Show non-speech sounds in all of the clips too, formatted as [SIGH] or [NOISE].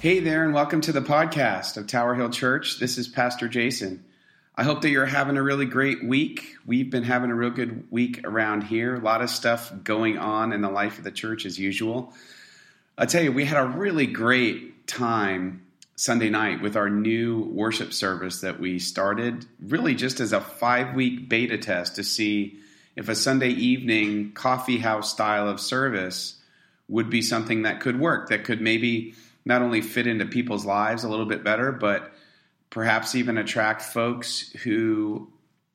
Hey there, and welcome to the podcast of Tower Hill Church. This is Pastor Jason. I hope that you're having a really great week. We've been having a real good week around here. A lot of stuff going on in the life of the church as usual. I tell you, we had a really great time Sunday night with our new worship service that we started, really just as a five week beta test to see if a Sunday evening coffee house style of service would be something that could work, that could maybe not only fit into people's lives a little bit better, but perhaps even attract folks who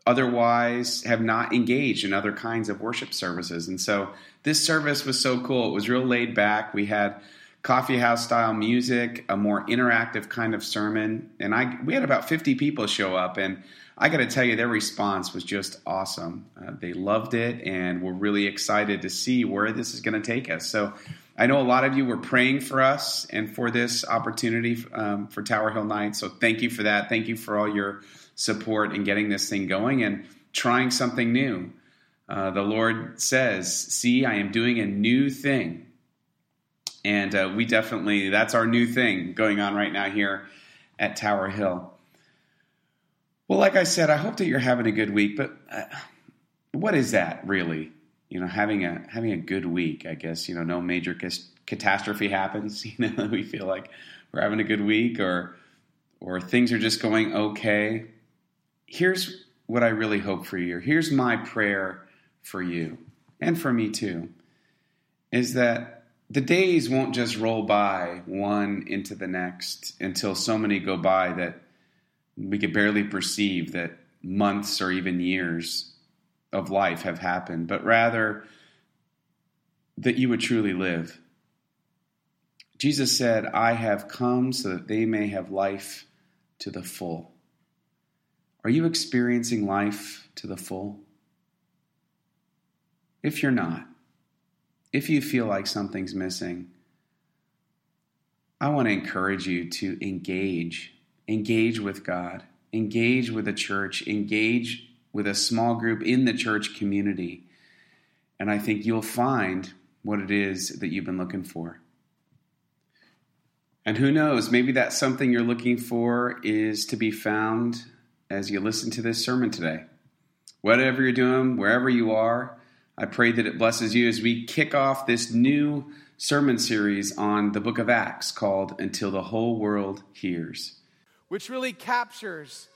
otherwise have not engaged in other kinds of worship services. And so this service was so cool. It was real laid back. We had coffee house style music, a more interactive kind of sermon, and I we had about 50 people show up and I got to tell you their response was just awesome. Uh, they loved it and were really excited to see where this is going to take us. So I know a lot of you were praying for us and for this opportunity um, for Tower Hill Night. So thank you for that. Thank you for all your support in getting this thing going and trying something new. Uh, the Lord says, See, I am doing a new thing. And uh, we definitely, that's our new thing going on right now here at Tower Hill. Well, like I said, I hope that you're having a good week, but uh, what is that really? You know, having a having a good week. I guess you know, no major cas- catastrophe happens. [LAUGHS] You know, we feel like we're having a good week, or or things are just going okay. Here's what I really hope for you. Here's my prayer for you and for me too. Is that the days won't just roll by one into the next until so many go by that we could barely perceive that months or even years of life have happened, but rather that you would truly live. Jesus said, I have come so that they may have life to the full. Are you experiencing life to the full? If you're not, if you feel like something's missing, I want to encourage you to engage. Engage with God, engage with the church, engage with a small group in the church community. And I think you'll find what it is that you've been looking for. And who knows, maybe that something you're looking for is to be found as you listen to this sermon today. Whatever you're doing, wherever you are, I pray that it blesses you as we kick off this new sermon series on the book of Acts called Until the Whole World Hears. Which really captures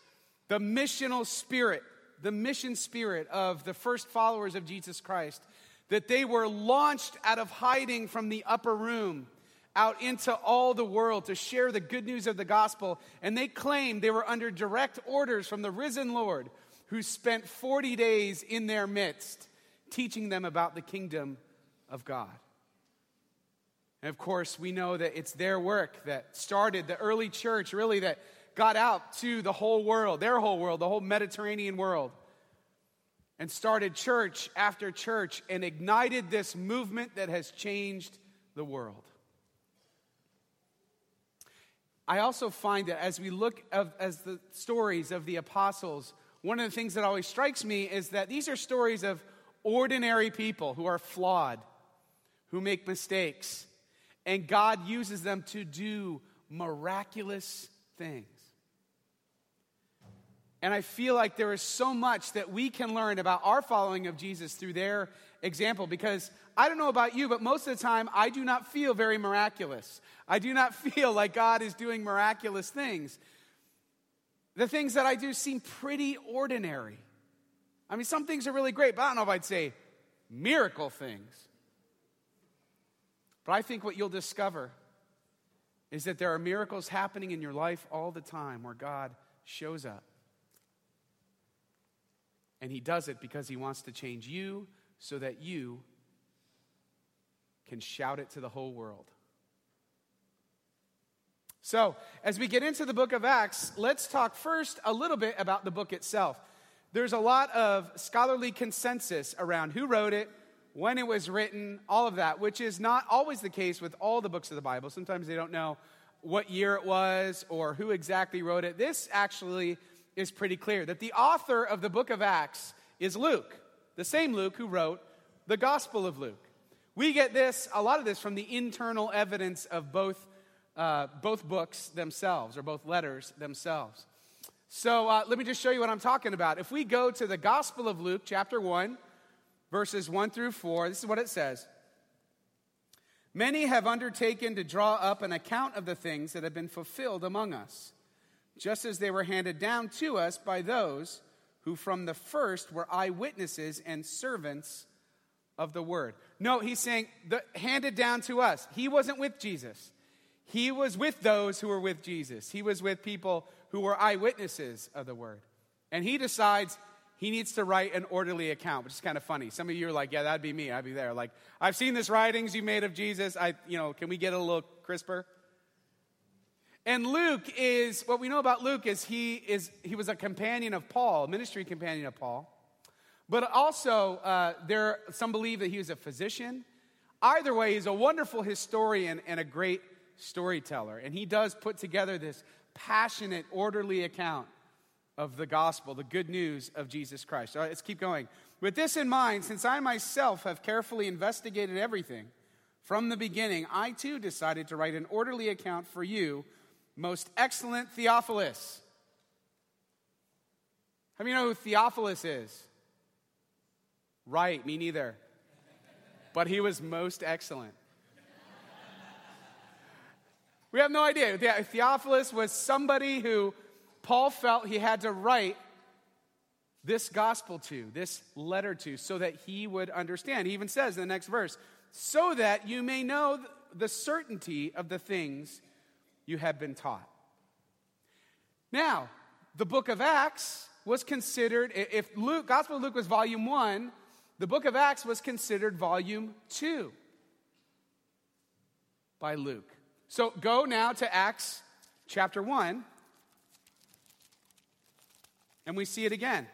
the missional spirit the mission spirit of the first followers of Jesus Christ, that they were launched out of hiding from the upper room out into all the world to share the good news of the gospel. And they claimed they were under direct orders from the risen Lord who spent 40 days in their midst teaching them about the kingdom of God. And of course, we know that it's their work that started the early church, really, that got out to the whole world, their whole world, the whole Mediterranean world, and started church after church and ignited this movement that has changed the world. I also find that as we look of, as the stories of the apostles, one of the things that always strikes me is that these are stories of ordinary people who are flawed, who make mistakes, and God uses them to do miraculous things. And I feel like there is so much that we can learn about our following of Jesus through their example because I don't know about you, but most of the time I do not feel very miraculous. I do not [LAUGHS] feel like God is doing miraculous things. The things that I do seem pretty ordinary. I mean, some things are really great, but I don't know if I'd say miracle things. But I think what you'll discover is that there are miracles happening in your life all the time where God shows up. And he does it because he wants to change you so that you can shout it to the whole world. So, as we get into the book of Acts, let's talk first a little bit about the book itself. There's a lot of scholarly consensus around who wrote it, when it was written, all of that, which is not always the case with all the books of the Bible. Sometimes they don't know what year it was or who exactly wrote it. This actually is pretty clear that the author of the book of Acts is Luke, the same Luke who wrote the Gospel of Luke. We get this, a lot of this, from the internal evidence of both uh, both books themselves, or both letters themselves. So uh, let me just show you what I'm talking about. If we go to the Gospel of Luke, chapter 1, verses 1 through 4, this is what it says. Many have undertaken to draw up an account of the things that have been fulfilled among us, just as they were handed down to us by those who from the first were eyewitnesses and servants of the word. No, he's saying the, handed down to us. He wasn't with Jesus. He was with those who were with Jesus. He was with people who were eyewitnesses of the word. And he decides he needs to write an orderly account, which is kind of funny. Some of you are like, yeah, that'd be me. I'd be there. Like, I've seen this writings you made of Jesus. I, you know, can we get a little crisper? And Luke is, what we know about Luke is he, is, he was a companion of Paul, ministry companion of Paul. But also, uh, there, some believe that he was a physician. Either way, he's a wonderful historian and a great storyteller. And he does put together this passionate, orderly account of the gospel, the good news of Jesus Christ. All right, let's keep going. With this in mind, since I myself have carefully investigated everything from the beginning, I too decided to write an orderly account for you most excellent Theophilus. How many know who Theophilus is? Right, me neither. But he was most excellent. We have no idea. Theophilus was somebody who Paul felt he had to write this gospel to, this letter to, so that he would understand. He even says in the next verse, so that you may know the certainty of the things you have been taught. Now, the book of Acts was considered, if Luke, Gospel of Luke was volume one, the book of Acts was considered volume two by Luke. So go now to Acts chapter 1, and we see it again.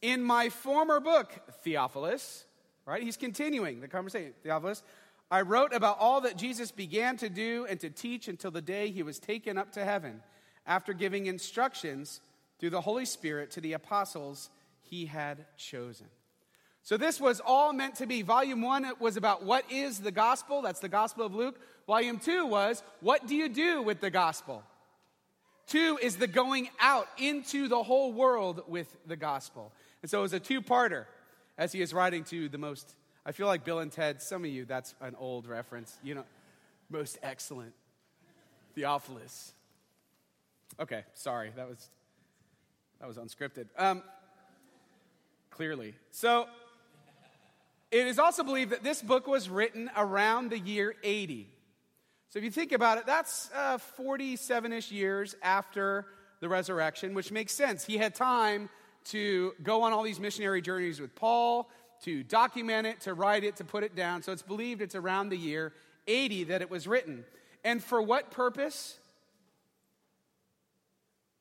In my former book, Theophilus, right? He's continuing the conversation. Theophilus, I wrote about all that Jesus began to do and to teach until the day he was taken up to heaven, after giving instructions through the Holy Spirit to the apostles he had chosen. So, this was all meant to be. Volume one was about what is the gospel? That's the gospel of Luke. Volume two was what do you do with the gospel? Two is the going out into the whole world with the gospel. And so it was a two parter as he is writing to the most I feel like Bill and Ted, some of you, that's an old reference. You know, most excellent. Theophilus. Okay, sorry, that was that was unscripted. Um, clearly. So it is also believed that this book was written around the year 80. So if you think about it, that's 47 uh, ish years after the resurrection, which makes sense. He had time to go on all these missionary journeys with Paul to document it, to write it, to put it down. So it's believed it's around the year 80 that it was written. And for what purpose?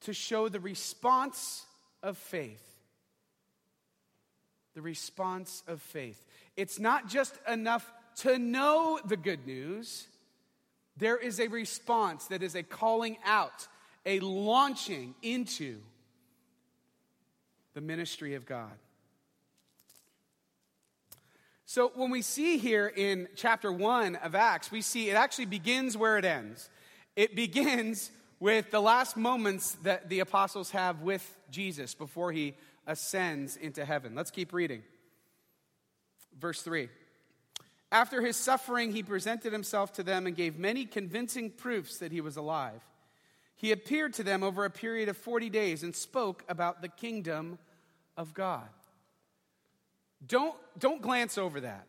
To show the response of faith. The response of faith. It's not just enough to know the good news, there is a response that is a calling out, a launching into the ministry of God. So when we see here in chapter 1 of Acts, we see it actually begins where it ends. It begins with the last moments that the apostles have with Jesus before he ascends into heaven. Let's keep reading. Verse 3. After his suffering, he presented himself to them and gave many convincing proofs that he was alive. He appeared to them over a period of 40 days and spoke about the kingdom of God. Don't, don't glance over that.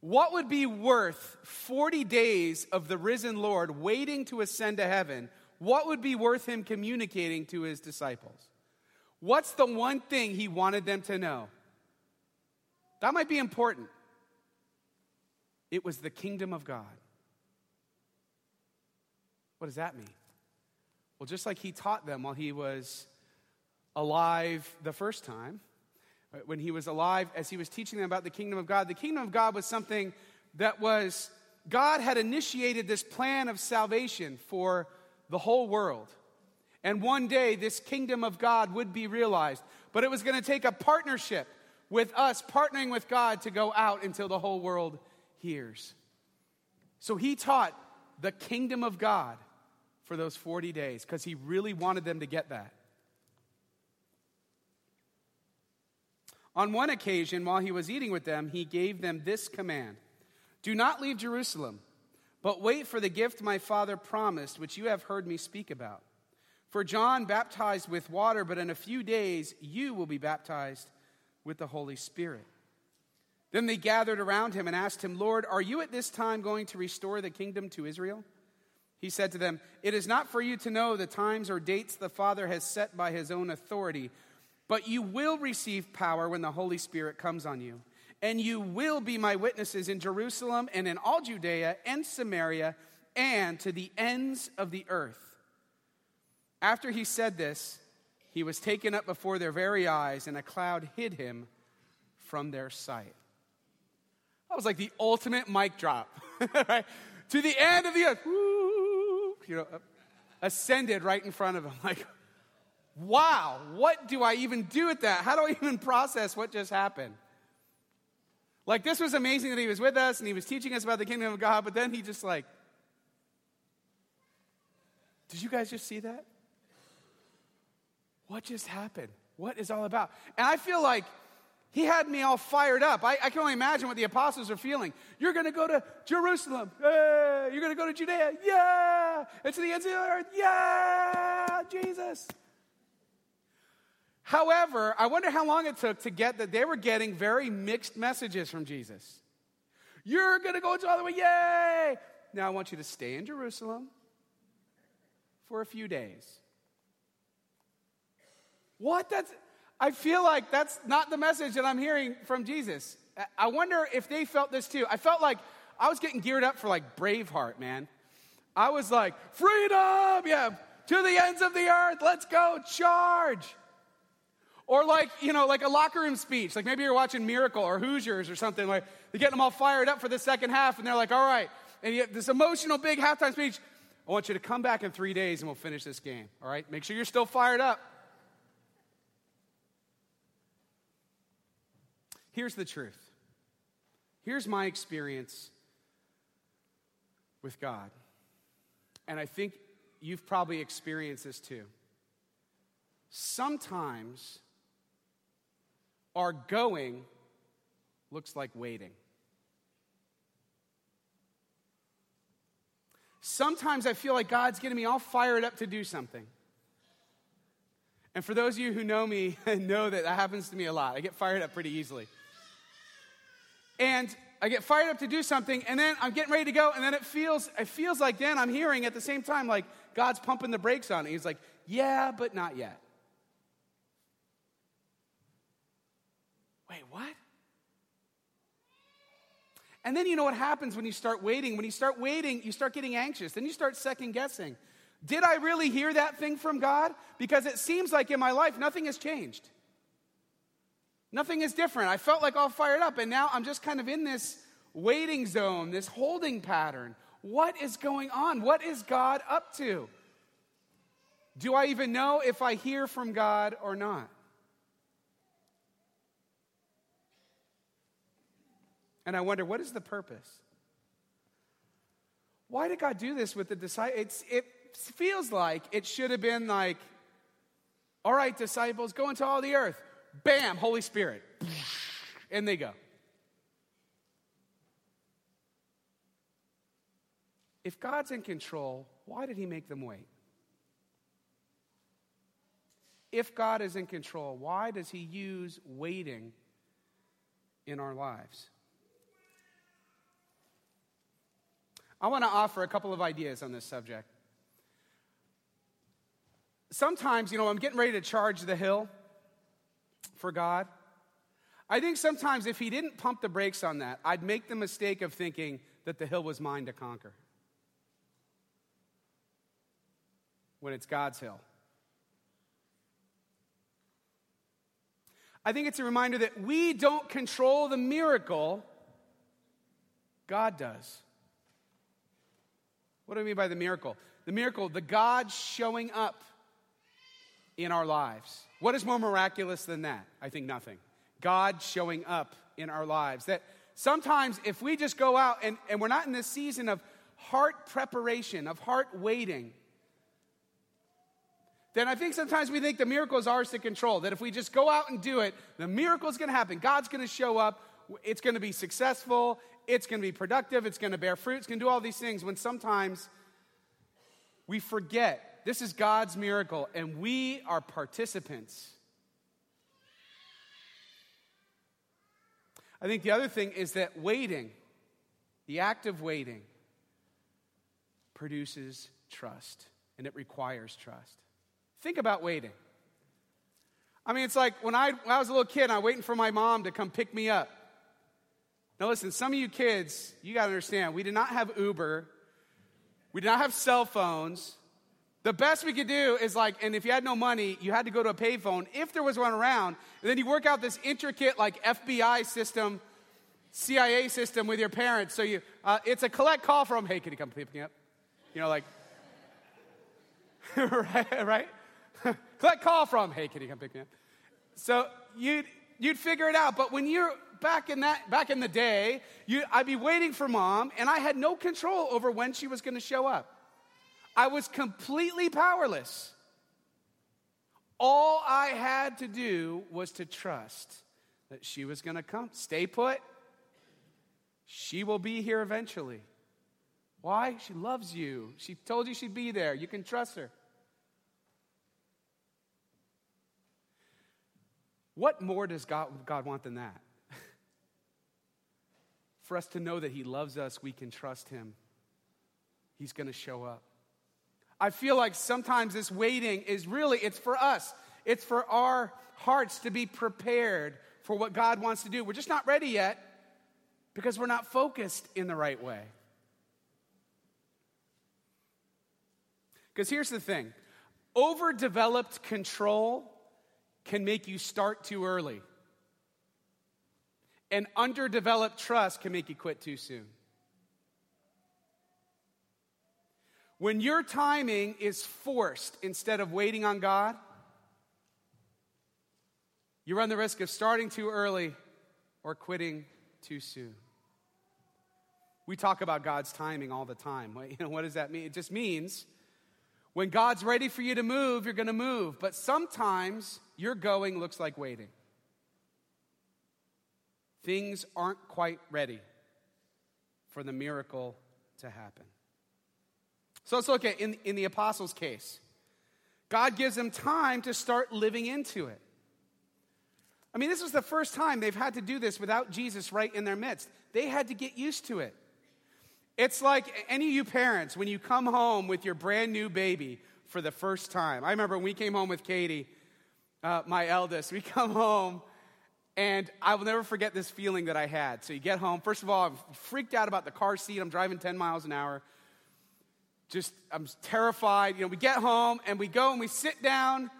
What would be worth 40 days of the risen Lord waiting to ascend to heaven? What would be worth him communicating to his disciples? What's the one thing he wanted them to know? That might be important. It was the kingdom of God. What does that mean? Well, just like he taught them while he was alive the first time, Uh, when he was alive, as he was teaching them about the kingdom of God. The kingdom of God was something that was, God had initiated this plan of salvation for the whole world. And one day, this kingdom of God would be realized. But it was going to take a partnership with us, partnering with God to go out until the whole world hears. So he taught the kingdom of God for those 40 days because he really wanted them to get that. On one occasion, while he was eating with them, he gave them this command Do not leave Jerusalem, but wait for the gift my father promised, which you have heard me speak about. For John baptized with water, but in a few days you will be baptized with the Holy Spirit. Then they gathered around him and asked him, Lord, are you at this time going to restore the kingdom to Israel? He said to them, It is not for you to know the times or dates the Father has set by his own authority but you will receive power when the Holy Spirit comes on you. And you will be my witnesses in Jerusalem and in all Judea and Samaria and to the ends of the earth. After he said this, he was taken up before their very eyes, and a cloud hid him from their sight. That was like the ultimate mic drop, [LAUGHS] right? To the end of the earth, woo, you know, ascended right in front of him. [LAUGHS] Like, wow, what do I even do with that? How do I even [LAUGHS] process what just happened? Like, this was amazing that he was with us and he was teaching us about the kingdom of God, but then he just like, did you guys just see that? What just happened? What is all about? And I feel like he had me all fired up. I, I can only imagine what the apostles are feeling. You're going to go to Jerusalem. You're going to go to Judea. Yeah. And to the ends of the earth. Yeah. Jesus. However, I wonder how long it took to get that they were getting very mixed messages from Jesus. You're going to go to all the way, yay! Now I want you to stay in Jerusalem for a few days. What? That's, I feel like that's not the message that I'm hearing from Jesus. I wonder if they felt this too. I felt like I was getting geared up for like Braveheart, man. I was like, freedom, yeah, to the ends of the earth, let's go, charge. Or like, you know, like a locker room speech. Like maybe you're watching Miracle or Hoosiers or something. Like they're getting them all fired up for the second half, and they're like, all right. And you have this emotional big halftime speech. I want you to come back in three days and we'll finish this game. All right? Make sure you're still fired up. Here's the truth. Here's my experience with God. And I think you've probably experienced this too. Sometimes our going looks like waiting. Sometimes I feel like God's getting me all fired up to do something. And for those of you who know me and [LAUGHS] know that that happens to me a lot. I get fired up pretty easily. And I get fired up to do something, and then I'm getting ready to go, and then it feels, it feels like then I'm hearing at the same time like God's pumping the brakes on it. He's like, yeah, but not yet. Wait, what? And then you know what happens when you start waiting? When you start waiting, you start getting anxious. Then you start second guessing. Did I really hear that thing from God? Because it seems like in my life, nothing has changed. Nothing is different. I felt like all fired up, and now I'm just kind of in this waiting zone, this holding pattern. What is going on? What is God up to? Do I even know if I hear from God or not? And I wonder, what is the purpose? Why did God do this with the disciples? It feels like it should have been like, all right, disciples, go into all the earth. Bam, Holy Spirit. And they go. If God's in control, why did he make them wait? If God is in control, why does he use waiting in our lives? I want to offer a couple of ideas on this subject. Sometimes, you know, I'm getting ready to charge the hill for God. I think sometimes if he didn't pump the brakes on that, I'd make the mistake of thinking that the hill was mine to conquer. When it's God's hill. I think it's a reminder that we don't control the miracle, God does. What do I mean by the miracle? The miracle, the God showing up in our lives. What is more miraculous than that? I think nothing. God showing up in our lives. That sometimes if we just go out and, and we're not in this season of heart preparation, of heart waiting, then I think sometimes we think the miracle is ours to control. That if we just go out and do it, the miracle is going to happen. God's going to show up. It's going to be successful. It's going to be productive. It's going to bear fruit. It's going to do all these things when sometimes we forget this is God's miracle and we are participants. I think the other thing is that waiting, the act of waiting, produces trust and it requires trust. Think about waiting. I mean, it's like when I, when I was a little kid, I was waiting for my mom to come pick me up. Now, listen, some of you kids, you got to understand, we did not have Uber, we did not have cell phones. The best we could do is like, and if you had no money, you had to go to a payphone if there was one around, and then you work out this intricate, like FBI system, CIA system with your parents. So you, uh, it's a collect call from, hey, can you come pick me up? You know, like, [LAUGHS] right? right? [LAUGHS] Collect call from, hey, can you come pick me up? So you'd, you'd figure it out. But when you're back in that back in the day, you, I'd be waiting for mom, and I had no control over when she was going to show up. I was completely powerless. All I had to do was to trust that she was going to come. Stay put. She will be here eventually. Why? She loves you. She told you she'd be there. You can trust her. What more does God, God want than that? For us to know that He loves us, we can trust Him. He's going to show up. I feel like sometimes this waiting is really, it's for us. It's for our hearts to be prepared for what God wants to do. We're just not ready yet because we're not focused in the right way. Because here's the thing overdeveloped control can make you start too early. And underdeveloped trust can make you quit too soon. When your timing is forced instead of waiting on God, you run the risk of starting too early or quitting too soon. We talk about God's timing all the time. [LAUGHS] You know, what does that mean? It just means when God's ready for you to move, you're going to move. But sometimes your going looks like waiting. Things aren't quite ready for the miracle to happen. So let's look at in, in the apostles' case. God gives them time to start living into it. I mean, this was the first time they've had to do this without Jesus right in their midst. They had to get used to it. It's like any of you parents, when you come home with your brand new baby for the first time. I remember when we came home with Katie, uh, my eldest, we come home, and I will never forget this feeling that I had. So you get home, first of all, I'm freaked out about the car seat. I'm driving 10 miles an hour. Just, I'm terrified. You know, we get home and we go and we sit down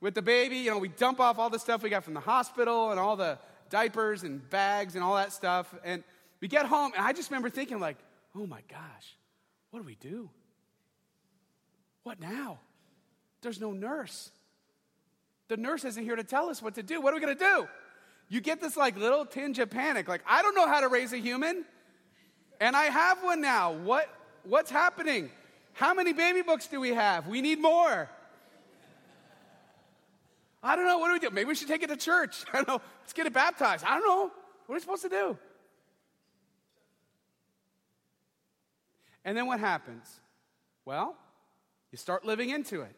with the baby. You know, we dump off all the stuff we got from the hospital and all the diapers and bags and all that stuff. And we get home, and I just remember thinking, like, oh my gosh, what do we do? What now? There's no nurse. The nurse isn't here to tell us what to do. What are we going to do? You get this like little tinge of panic. Like, I don't know how to raise a human. And I have one now. What, what's happening? How many baby books do we have? We need more. I don't know. What do we do? Maybe we should take it to church. [LAUGHS] I don't know. Let's get it baptized. I don't know. What are we supposed to do? And then what happens? Well, you start living into it.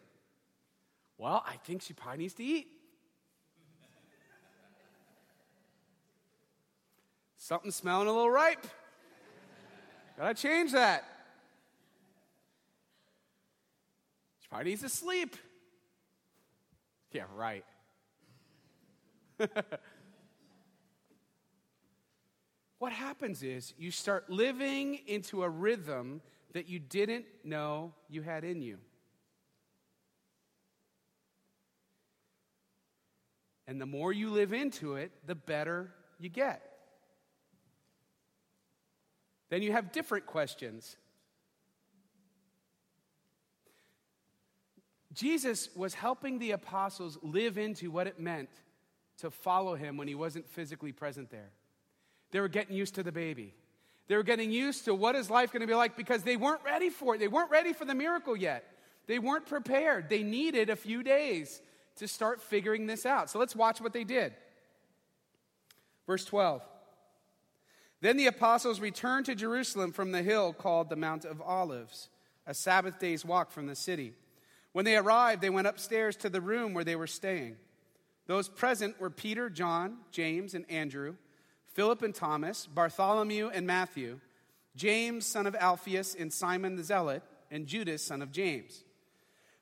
Well, I think she probably needs to eat. Something's smelling a little ripe. Gotta change that. She probably needs to sleep. Yeah, right. [LAUGHS] what happens is you start living into a rhythm that you didn't know you had in you. And the more you live into it, the better you get. Then you have different questions. Jesus was helping the apostles live into what it meant to follow him when he wasn't physically present there. They were getting used to the baby. They were getting used to what is life going to be like because they weren't ready for it. They weren't ready for the miracle yet. They weren't prepared. They needed a few days to start figuring this out. So let's watch what they did. Verse 12. Then the apostles returned to Jerusalem from the hill called the Mount of Olives, a Sabbath day's walk from the city. When they arrived, they went upstairs to the room where they were staying. Those present were Peter, John, James, and Andrew, Philip and Thomas, Bartholomew and Matthew, James, son of Alphaeus, and Simon the Zealot, and Judas, son of James.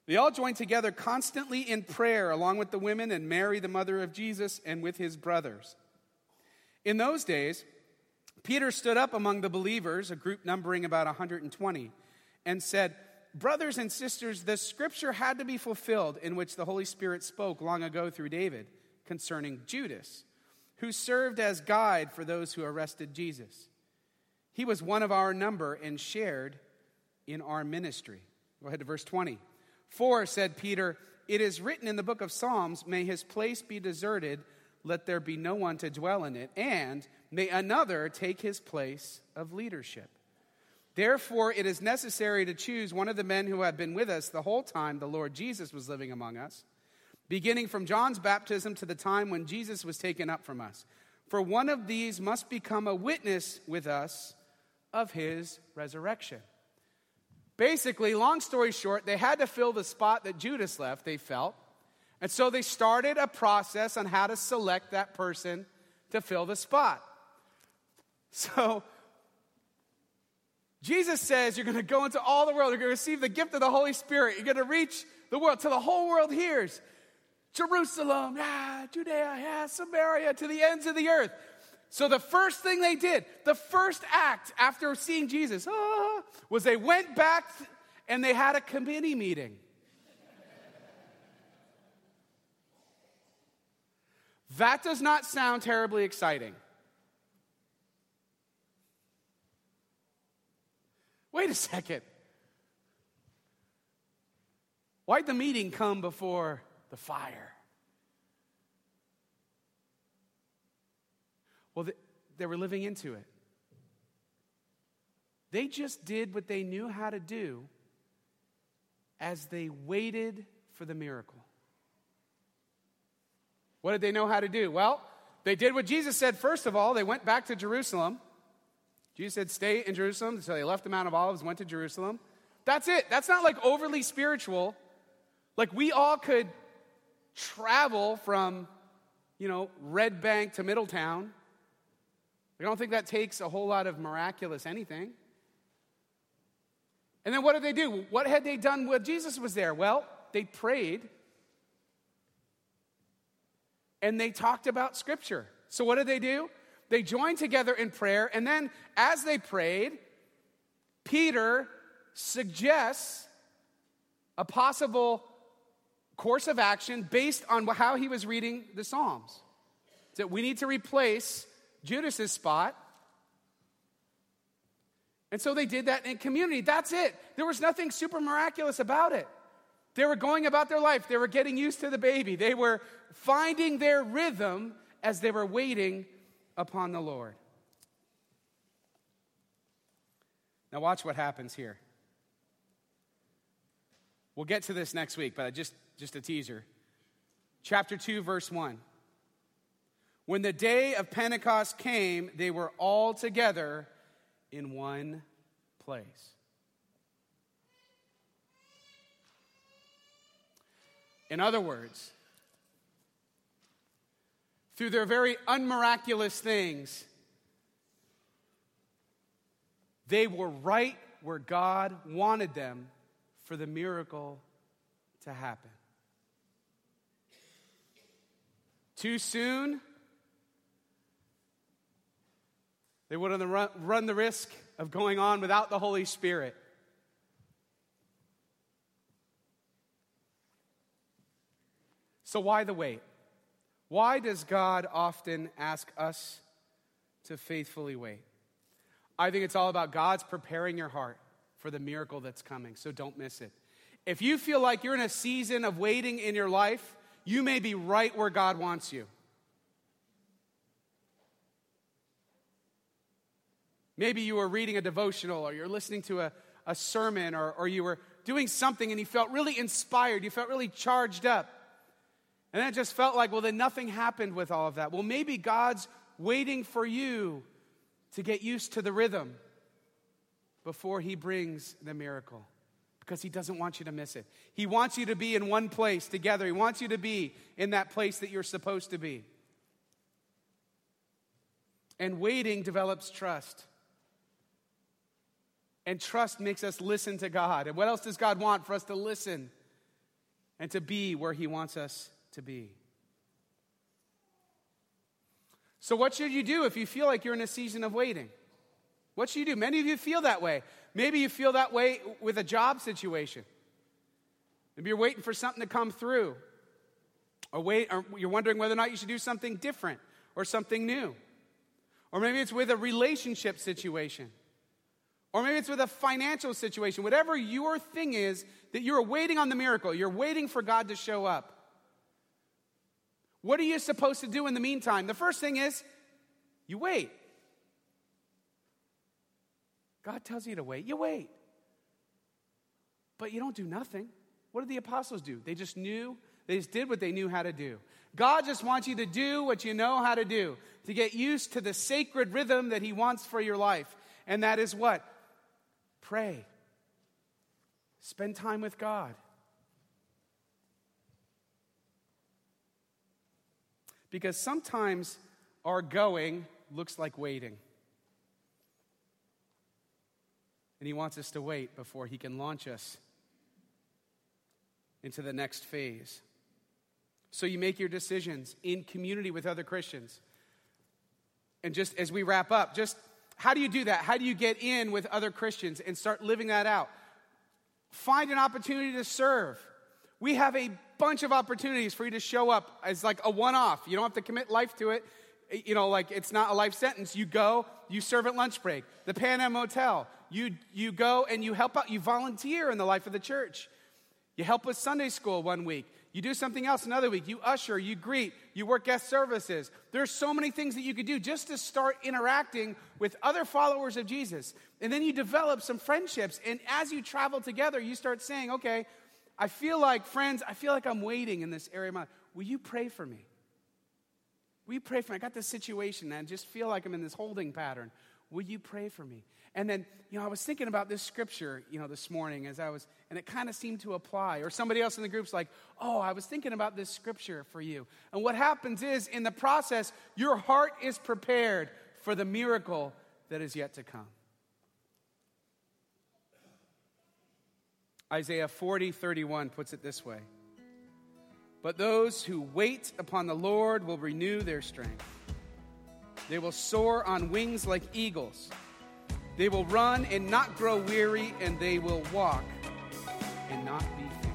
They all joined together constantly in prayer, along with the women and Mary, the mother of Jesus, and with his brothers. In those days, Peter stood up among the believers, a group numbering about 120, and said, Brothers and sisters, the scripture had to be fulfilled in which the Holy Spirit spoke long ago through David concerning Judas, who served as guide for those who arrested Jesus. He was one of our number and shared in our ministry. Go ahead to verse 20. For, said Peter, it is written in the book of Psalms, May his place be deserted, let there be no one to dwell in it, and may another take his place of leadership. Therefore, it is necessary to choose one of the men who have been with us the whole time the Lord Jesus was living among us, beginning from John's baptism to the time when Jesus was taken up from us. For one of these must become a witness with us of his resurrection. Basically, long story short, they had to fill the spot that Judas left, they felt. And so they started a process on how to select that person to fill the spot. [LAUGHS] So, Jesus says you're going to go into all the world. You're going to receive the gift of the Holy Spirit. You're going to reach the world till the whole world hears. Jerusalem, yeah, Judea, yeah, Samaria, to the ends of the earth. So the first thing they did, the first act after seeing Jesus, ah, [LAUGHS] was they went back and they had a committee meeting. That does not sound terribly exciting. Wait a second. Why'd the meeting come before the fire? Well, they were living into it. They just did what they knew how to do as they waited for the miracle. What did they know how to do? Well, they did what Jesus said first of all. They went back to Jerusalem Jesus said, stay in Jerusalem. So they left the Mount of Olives, went to Jerusalem. That's it. That's not like overly spiritual. Like we all could travel from, you know, Red Bank to Middletown. I don't think that takes a whole lot of miraculous anything. And then what did they do? What had they done when Jesus was there? Well, they prayed and they talked about Scripture. So what did they do? they joined together in prayer, and then as they prayed, Peter suggests a possible course of action based on how he was reading the Psalms. That we need to replace Judas's spot. And so they did that in community. That's it. There was nothing super miraculous about it. They were going about their life. They were getting used to the baby. They were finding their rhythm as they were waiting upon the Lord. Now, watch what happens here. We'll get to this next week, but just, just a teaser. Chapter 2, verse 1. When the day of Pentecost came, they were all together in one place. In other words, through their very unmiraculous things, they were right where God wanted them for the miracle to happen. Too soon, they would have run the risk of going on without the Holy Spirit. So, why the wait? Why does God often ask us to faithfully wait? I think it's all about God's preparing your heart for the miracle that's coming, so don't miss it. If you feel like you're in a season of waiting in your life, you may be right where God wants you. Maybe you were reading a devotional or you're listening to a, a sermon or, or you were doing something and you felt really inspired, you felt really charged up. And then it just felt like, well, then nothing happened with all of that. Well, maybe God's waiting for you to get used to the rhythm before He brings the miracle because He doesn't want you to miss it. He wants you to be in one place together, He wants you to be in that place that you're supposed to be. And waiting develops trust. And trust makes us listen to God. And what else does God want? For us to listen and to be where He wants us to be. So, what should you do if you feel like you're in a season of waiting? What should you do? Many of you feel that way. Maybe you feel that way with a job situation. Maybe you're waiting for something to come through. Or, wait, or you're wondering whether or not you should do something different or something new. Or maybe it's with a relationship situation. Or maybe it's with a financial situation. Whatever your thing is, that you're waiting on the miracle, you're waiting for God to show up. What are you supposed to do in the meantime? The first thing is you wait. God tells you to wait, you wait. But you don't do nothing. What did the apostles do? They just knew, they just did what they knew how to do. God just wants you to do what you know how to do, to get used to the sacred rhythm that He wants for your life. And that is what? Pray. Spend time with God. Because sometimes our going looks like waiting. And He wants us to wait before He can launch us into the next phase. So you make your decisions in community with other Christians. And just as we wrap up, just how do you do that? How do you get in with other Christians and start living that out? Find an opportunity to serve. We have a bunch of opportunities for you to show up as like a one off. You don't have to commit life to it. You know, like it's not a life sentence. You go, you serve at lunch break, the Pan Am Motel. You, you go and you help out, you volunteer in the life of the church. You help with Sunday school one week. You do something else another week. You usher, you greet, you work guest services. There's so many things that you could do just to start interacting with other followers of Jesus. And then you develop some friendships. And as you travel together, you start saying, okay, I feel like, friends, I feel like I'm waiting in this area of my life. Will you pray for me? Will you pray for me? I got this situation and I just feel like I'm in this holding pattern. Will you pray for me? And then, you know, I was thinking about this scripture, you know, this morning as I was, and it kind of seemed to apply. Or somebody else in the group's like, oh, I was thinking about this scripture for you. And what happens is, in the process, your heart is prepared for the miracle that is yet to come. Isaiah 40, 31 puts it this way But those who wait upon the Lord will renew their strength. They will soar on wings like eagles. They will run and not grow weary, and they will walk and not be.